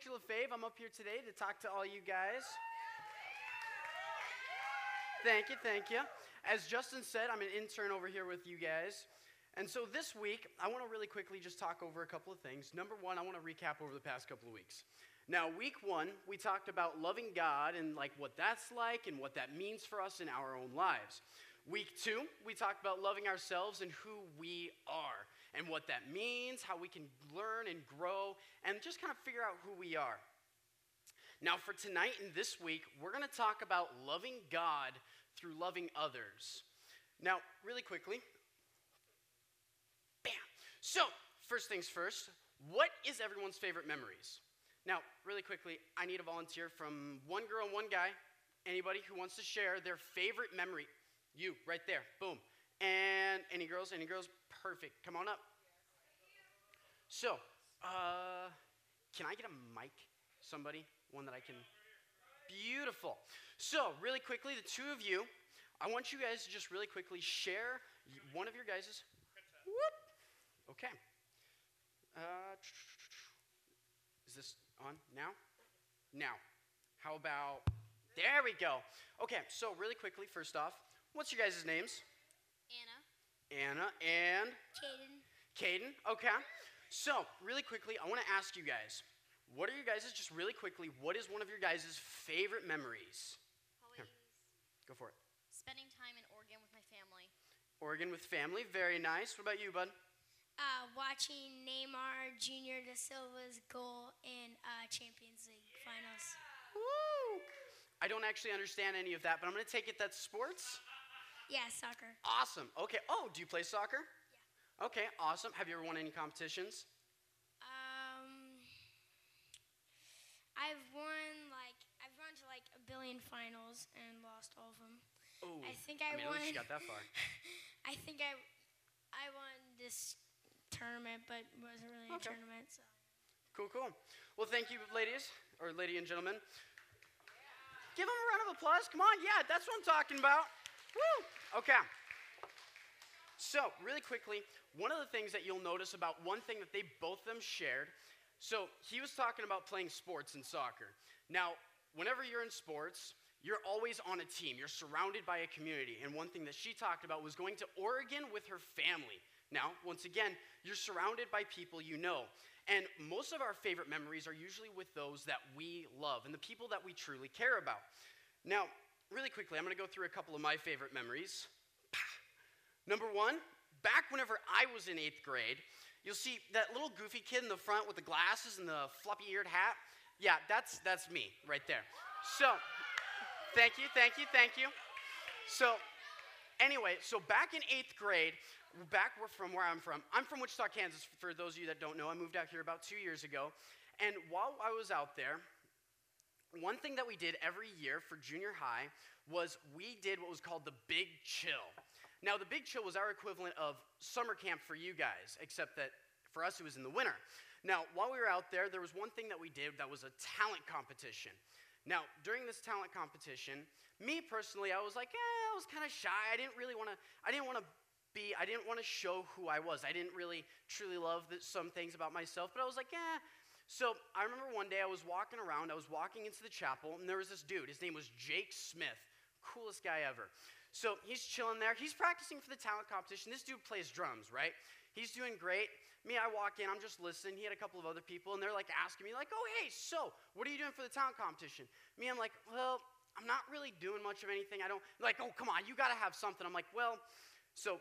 Victor LaFave. I'm up here today to talk to all you guys. Thank you, thank you. As Justin said, I'm an intern over here with you guys. And so this week, I want to really quickly just talk over a couple of things. Number one, I want to recap over the past couple of weeks. Now, week one, we talked about loving God and like what that's like and what that means for us in our own lives. Week two, we talked about loving ourselves and who we are and what that means, how we can learn and grow, and just kind of figure out who we are. Now, for tonight and this week, we're going to talk about loving God through loving others. Now, really quickly, bam. So, first things first, what is everyone's favorite memories? Now, really quickly, I need a volunteer from one girl and one guy. Anybody who wants to share their favorite memory? You, right there. Boom. And any girls? Any girls? Perfect. Come on up. So, uh, can I get a mic? Somebody? One that I can. Beautiful. So, really quickly, the two of you, I want you guys to just really quickly share one of your guys's. Whoop. Okay. Uh, is this on now? Now. How about. There we go. Okay, so really quickly, first off, what's your guys' names? Anna. And Caden. Caden. Okay. So, really quickly, I want to ask you guys what are your guys' just really quickly, what is one of your guys' favorite memories? Always Go for it. spending time in Oregon with my family. Oregon with family. Very nice. What about you, bud? uh, watching Neymar Jr. da Silva's goal in uh, Champions League finals. Woo! I don't actually understand any of that, but I'm going to take it that's sports. Yeah, soccer. Awesome. Okay. Oh, do you play soccer? Yeah. Okay, awesome. Have you ever won any competitions? Um, I've won like I've run to like a billion finals and lost all of them. Oh, I think I mean, won. at least you got that far. I think I I won this tournament, but it wasn't really a tournament. So Cool, cool. Well, thank you, ladies, or lady and gentlemen. Give them a round of applause. Come on, yeah, that's what I'm talking about. Woo! Okay. So, really quickly, one of the things that you'll notice about one thing that they both of them shared. So, he was talking about playing sports and soccer. Now, whenever you're in sports, you're always on a team. You're surrounded by a community. And one thing that she talked about was going to Oregon with her family. Now, once again, you're surrounded by people you know. And most of our favorite memories are usually with those that we love and the people that we truly care about. Now, really quickly, I'm going to go through a couple of my favorite memories. Number one, back whenever I was in eighth grade, you'll see that little goofy kid in the front with the glasses and the floppy eared hat. Yeah, that's, that's me right there. So, thank you, thank you, thank you. So, anyway, so back in eighth grade, back from where I'm from, I'm from Wichita, Kansas. For those of you that don't know, I moved out here about two years ago. And while I was out there, one thing that we did every year for junior high was we did what was called the Big Chill. Now, the Big Chill was our equivalent of summer camp for you guys, except that for us it was in the winter. Now, while we were out there, there was one thing that we did that was a talent competition. Now, during this talent competition, me personally, I was like, eh, I was kind of shy. I didn't really want to. I didn't want to be. I didn't want to show who I was. I didn't really truly love the, some things about myself. But I was like, eh. So I remember one day I was walking around. I was walking into the chapel, and there was this dude. His name was Jake Smith, coolest guy ever. So he's chilling there. He's practicing for the talent competition. This dude plays drums, right? He's doing great. Me, I walk in, I'm just listening. He had a couple of other people, and they're like asking me, like, oh, hey, so what are you doing for the talent competition? Me, I'm like, well, I'm not really doing much of anything. I don't, like, oh, come on, you got to have something. I'm like, well, so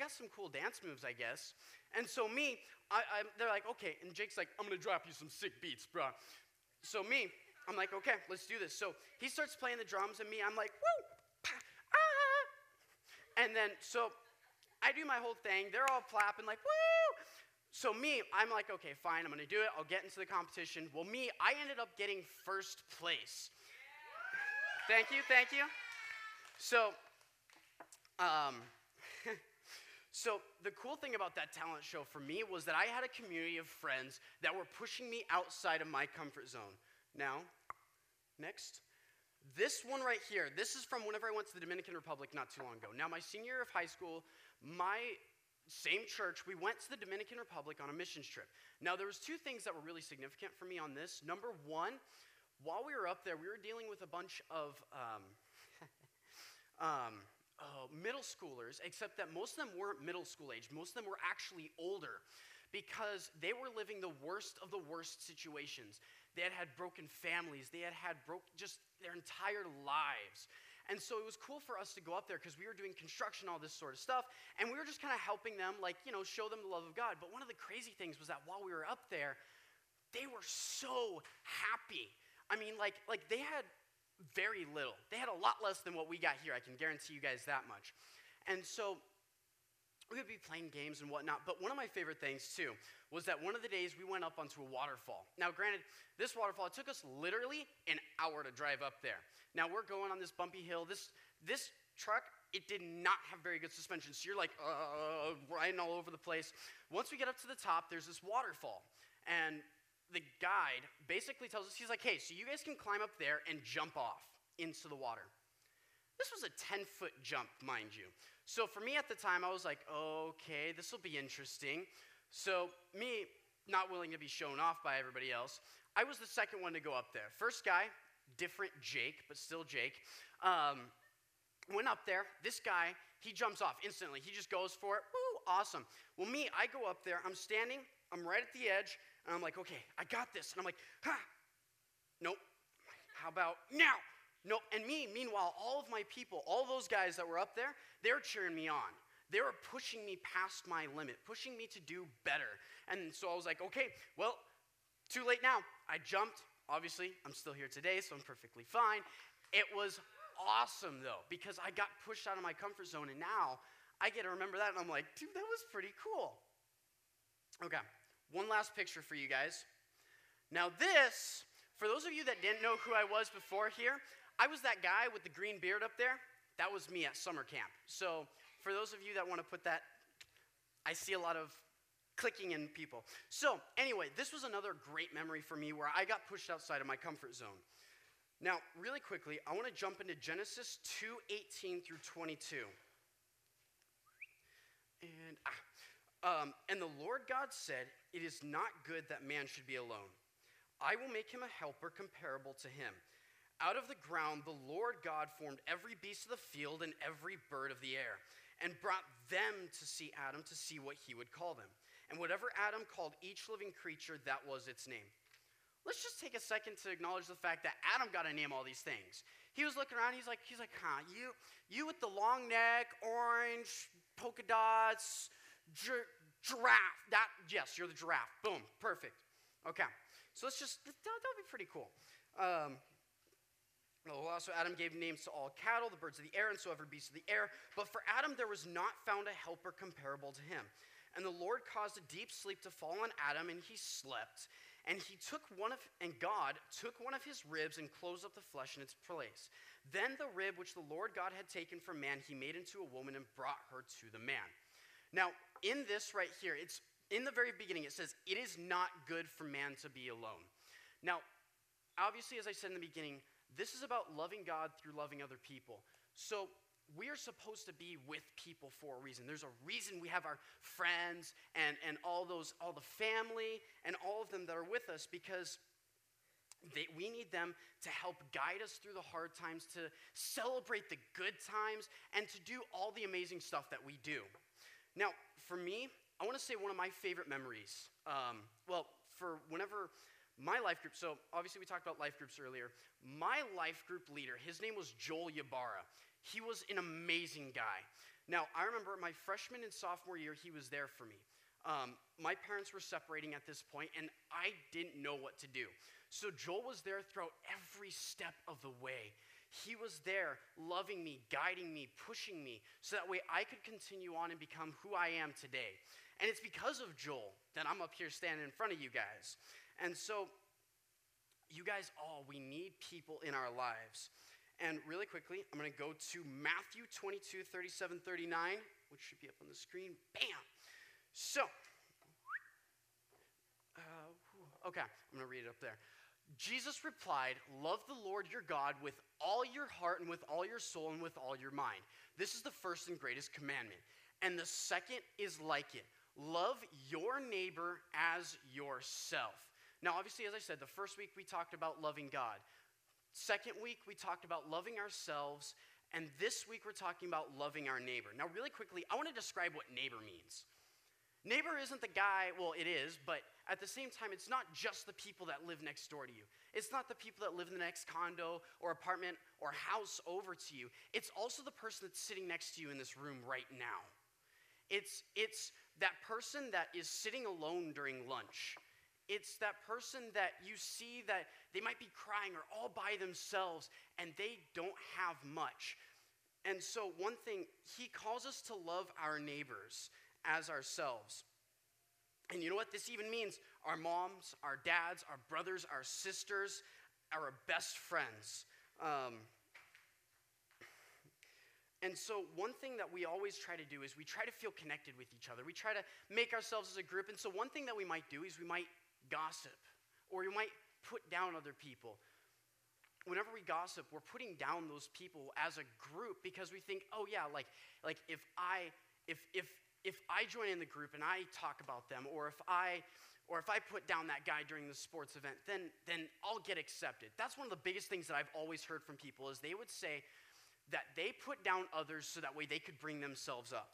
got some cool dance moves, I guess. And so me, I, I, they're like, okay. And Jake's like, I'm to drop you some sick beats, bro. So me, I'm like, okay, let's do this. So he starts playing the drums, and me, I'm like, woo, pa, ah. And then, so I do my whole thing. They're all clapping, like, woo. So me, I'm like, okay, fine, I'm gonna do it. I'll get into the competition. Well, me, I ended up getting first place. Thank you, thank you. So, um, so the cool thing about that talent show for me was that I had a community of friends that were pushing me outside of my comfort zone. Now, next. This one right here, this is from whenever I went to the Dominican Republic not too long ago. Now, my senior year of high school, my same church, we went to the Dominican Republic on a missions trip. Now, there was two things that were really significant for me on this. Number one, while we were up there, we were dealing with a bunch of um, um, uh, middle schoolers, except that most of them weren't middle school age. Most of them were actually older because they were living the worst of the worst situations. They had had broken families. They had had broke just their entire lives. And so it was cool for us to go up there because we were doing construction, all this sort of stuff, and we were just kind of helping them, like, you know, show them the love of God. But one of the crazy things was that while we were up there, they were so happy. I mean, like, like they had very little. They had a lot less than what we got here. I can guarantee you guys that much. And so we would be playing games and whatnot. But one of my favorite things, too, was that one of the days we went up onto a waterfall. Now, granted, this waterfall, it took us literally an hour to drive up there. Now, we're going on this bumpy hill. This, this truck, it did not have very good suspension. So you're like, uh, riding all over the place. Once we get up to the top, there's this waterfall. And the guide basically tells us, he's like, hey, so you guys can climb up there and jump off into the water. This was a 10 foot jump, mind you. So for me at the time, I was like, okay, this will be interesting. So, me not willing to be shown off by everybody else, I was the second one to go up there. First guy, different Jake, but still Jake, um, went up there. This guy, he jumps off instantly. He just goes for it. Woo, awesome. Well, me, I go up there. I'm standing, I'm right at the edge, and I'm like, okay, I got this. And I'm like, ha. Nope. How about now? No, and me, meanwhile, all of my people, all those guys that were up there, they're cheering me on. They were pushing me past my limit, pushing me to do better. And so I was like, okay, well, too late now. I jumped. Obviously, I'm still here today, so I'm perfectly fine. It was awesome, though, because I got pushed out of my comfort zone, and now I get to remember that, and I'm like, dude, that was pretty cool. Okay, one last picture for you guys. Now, this, for those of you that didn't know who I was before here, I was that guy with the green beard up there. That was me at summer camp. So, for those of you that want to put that, I see a lot of clicking in people. So, anyway, this was another great memory for me where I got pushed outside of my comfort zone. Now, really quickly, I want to jump into Genesis 2:18 through 22. And ah, um, and the Lord God said, "It is not good that man should be alone. I will make him a helper comparable to him." Out of the ground, the Lord God formed every beast of the field and every bird of the air, and brought them to see Adam to see what he would call them. And whatever Adam called each living creature, that was its name. Let's just take a second to acknowledge the fact that Adam got to name all these things. He was looking around, he's like, he's like, huh, you, you with the long neck, orange, polka dots, gi- giraffe. That, yes, you're the giraffe. Boom, perfect. Okay, so let's just, that, that would be pretty cool. Um, also, Adam gave names to all cattle, the birds of the air, and so every beast of the air. But for Adam, there was not found a helper comparable to him. And the Lord caused a deep sleep to fall on Adam, and he slept. And he took one of, and God took one of his ribs and closed up the flesh in its place. Then the rib which the Lord God had taken from man, he made into a woman and brought her to the man. Now, in this right here, it's in the very beginning, it says, It is not good for man to be alone. Now, obviously, as I said in the beginning, this is about loving God through loving other people. So we are supposed to be with people for a reason. There's a reason we have our friends and, and all those, all the family and all of them that are with us because they, we need them to help guide us through the hard times, to celebrate the good times, and to do all the amazing stuff that we do. Now, for me, I want to say one of my favorite memories. Um, well, for whenever my life group, so obviously we talked about life groups earlier. My life group leader, his name was Joel Yabara. He was an amazing guy. Now, I remember my freshman and sophomore year, he was there for me. Um, my parents were separating at this point, and I didn't know what to do. So Joel was there throughout every step of the way. He was there loving me, guiding me, pushing me, so that way I could continue on and become who I am today. And it's because of Joel that I'm up here standing in front of you guys. And so, you guys all, we need people in our lives. And really quickly, I'm going to go to Matthew 22, 37, 39, which should be up on the screen. Bam! So, uh, okay, I'm going to read it up there. Jesus replied, Love the Lord your God with all your heart and with all your soul and with all your mind. This is the first and greatest commandment. And the second is like it love your neighbor as yourself. Now, obviously, as I said, the first week we talked about loving God. Second week, we talked about loving ourselves. And this week, we're talking about loving our neighbor. Now, really quickly, I want to describe what neighbor means. Neighbor isn't the guy, well, it is, but at the same time, it's not just the people that live next door to you. It's not the people that live in the next condo or apartment or house over to you. It's also the person that's sitting next to you in this room right now. It's, it's that person that is sitting alone during lunch. It's that person that you see that they might be crying or all by themselves and they don't have much. And so, one thing, he calls us to love our neighbors as ourselves. And you know what this even means? Our moms, our dads, our brothers, our sisters, our best friends. Um, and so, one thing that we always try to do is we try to feel connected with each other. We try to make ourselves as a group. And so, one thing that we might do is we might gossip or we might put down other people. Whenever we gossip, we're putting down those people as a group because we think, oh, yeah, like, like if I. If, if, if I join in the group and I talk about them, or if I or if I put down that guy during the sports event, then, then I'll get accepted. That's one of the biggest things that I've always heard from people is they would say that they put down others so that way they could bring themselves up.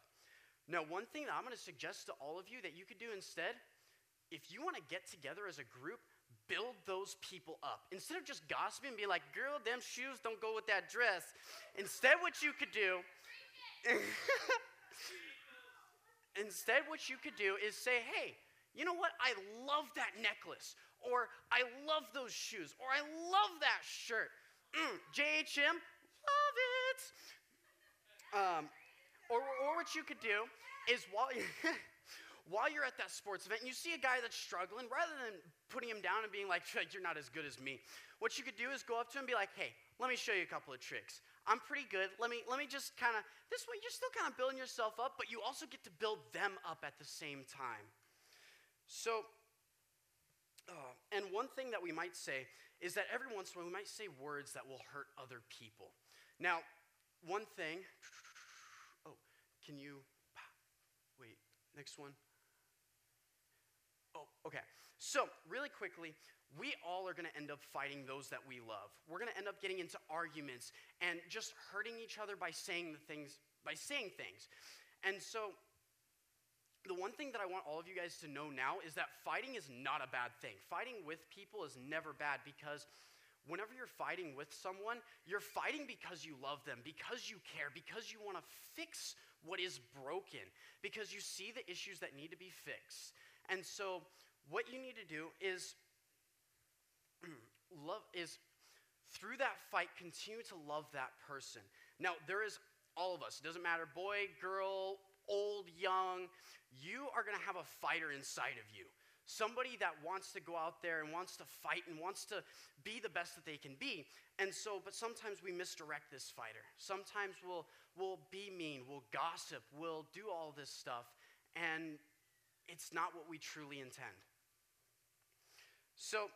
Now, one thing that I'm going to suggest to all of you that you could do instead, if you want to get together as a group, build those people up. Instead of just gossiping and be like, girl, them shoes don't go with that dress. Instead, what you could do, instead, what you could do is say, hey, you know what? I love that necklace, or I love those shoes, or I love that shirt. Mm, JHM, love it. Um, or, or what you could do is while while you're at that sports event and you see a guy that's struggling, rather than putting him down and being like, you're not as good as me, what you could do is go up to him and be like, hey, let me show you a couple of tricks. I'm pretty good. Let me, let me just kind of, this way you're still kind of building yourself up, but you also get to build them up at the same time. So, uh, and one thing that we might say is that every once in a while we might say words that will hurt other people. Now, one thing, oh, can you, wait, next one. Okay. So, really quickly, we all are going to end up fighting those that we love. We're going to end up getting into arguments and just hurting each other by saying the things, by saying things. And so, the one thing that I want all of you guys to know now is that fighting is not a bad thing. Fighting with people is never bad because whenever you're fighting with someone, you're fighting because you love them, because you care, because you want to fix what is broken, because you see the issues that need to be fixed. And so, what you need to do is love is through that fight continue to love that person. Now, there is all of us, it doesn't matter boy, girl, old, young, you are going to have a fighter inside of you. Somebody that wants to go out there and wants to fight and wants to be the best that they can be. And so, but sometimes we misdirect this fighter. Sometimes we'll, we'll be mean, we'll gossip, we'll do all this stuff, and it's not what we truly intend. So,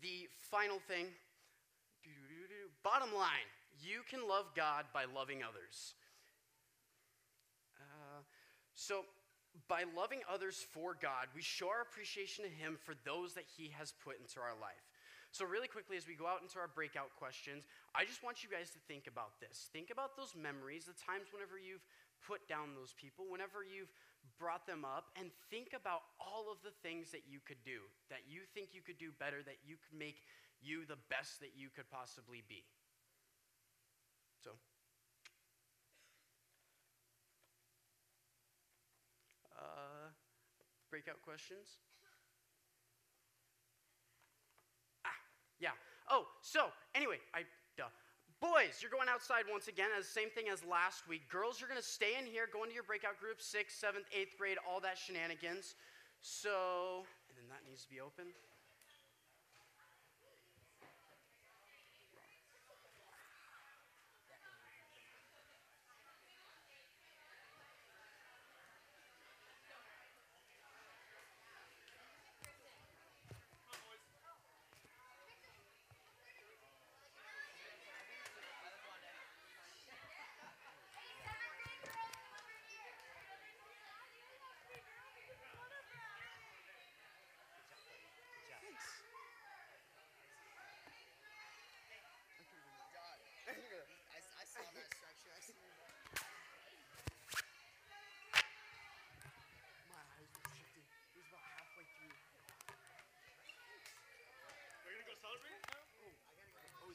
the final thing bottom line, you can love God by loving others. Uh, so, by loving others for God, we show our appreciation to Him for those that He has put into our life. So, really quickly, as we go out into our breakout questions, I just want you guys to think about this. Think about those memories, the times whenever you've put down those people, whenever you've brought them up, and think about all of the things that you could do, that you think you could do better, that you could make you the best that you could possibly be. So, breakout questions? Ah, yeah. Oh, so anyway, I, duh. Boys, you're going outside once again, as same thing as last week. Girls, you're going to stay in here, go into your breakout group, sixth, seventh, eighth grade, all that shenanigans. So, and then that needs to be open.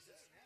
Jesus' name.